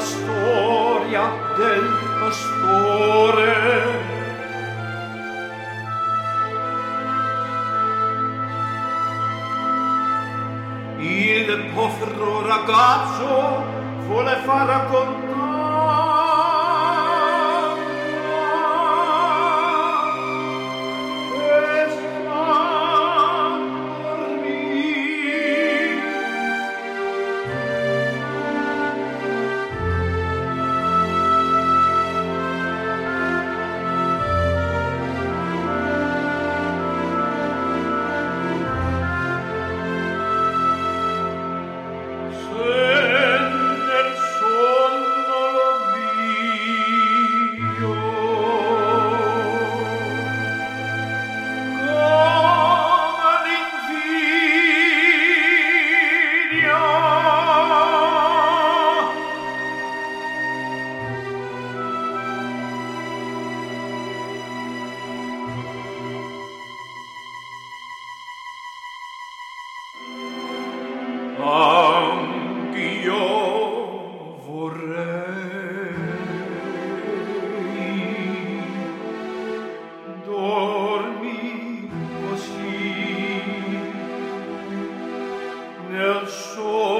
via del pastore. Il povero ragazzo vuole far raccontare 说。